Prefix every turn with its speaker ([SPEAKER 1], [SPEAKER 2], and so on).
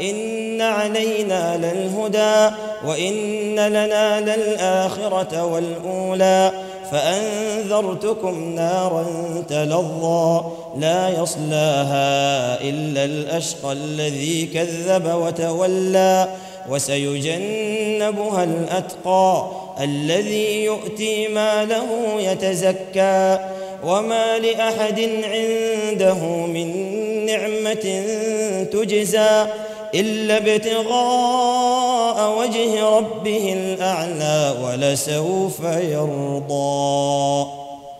[SPEAKER 1] إن علينا للهدى وإن لنا للآخرة والأولى فأنذرتكم نارا تلظى لا يصلاها إلا الأشقى الذي كذب وتولى وسيجنبها الأتقى الذي يؤتي ماله يتزكى وما لأحد عنده من نعمة تجزى إلا ابتغاء وجه ربه الأعلى ولسوف يرضى.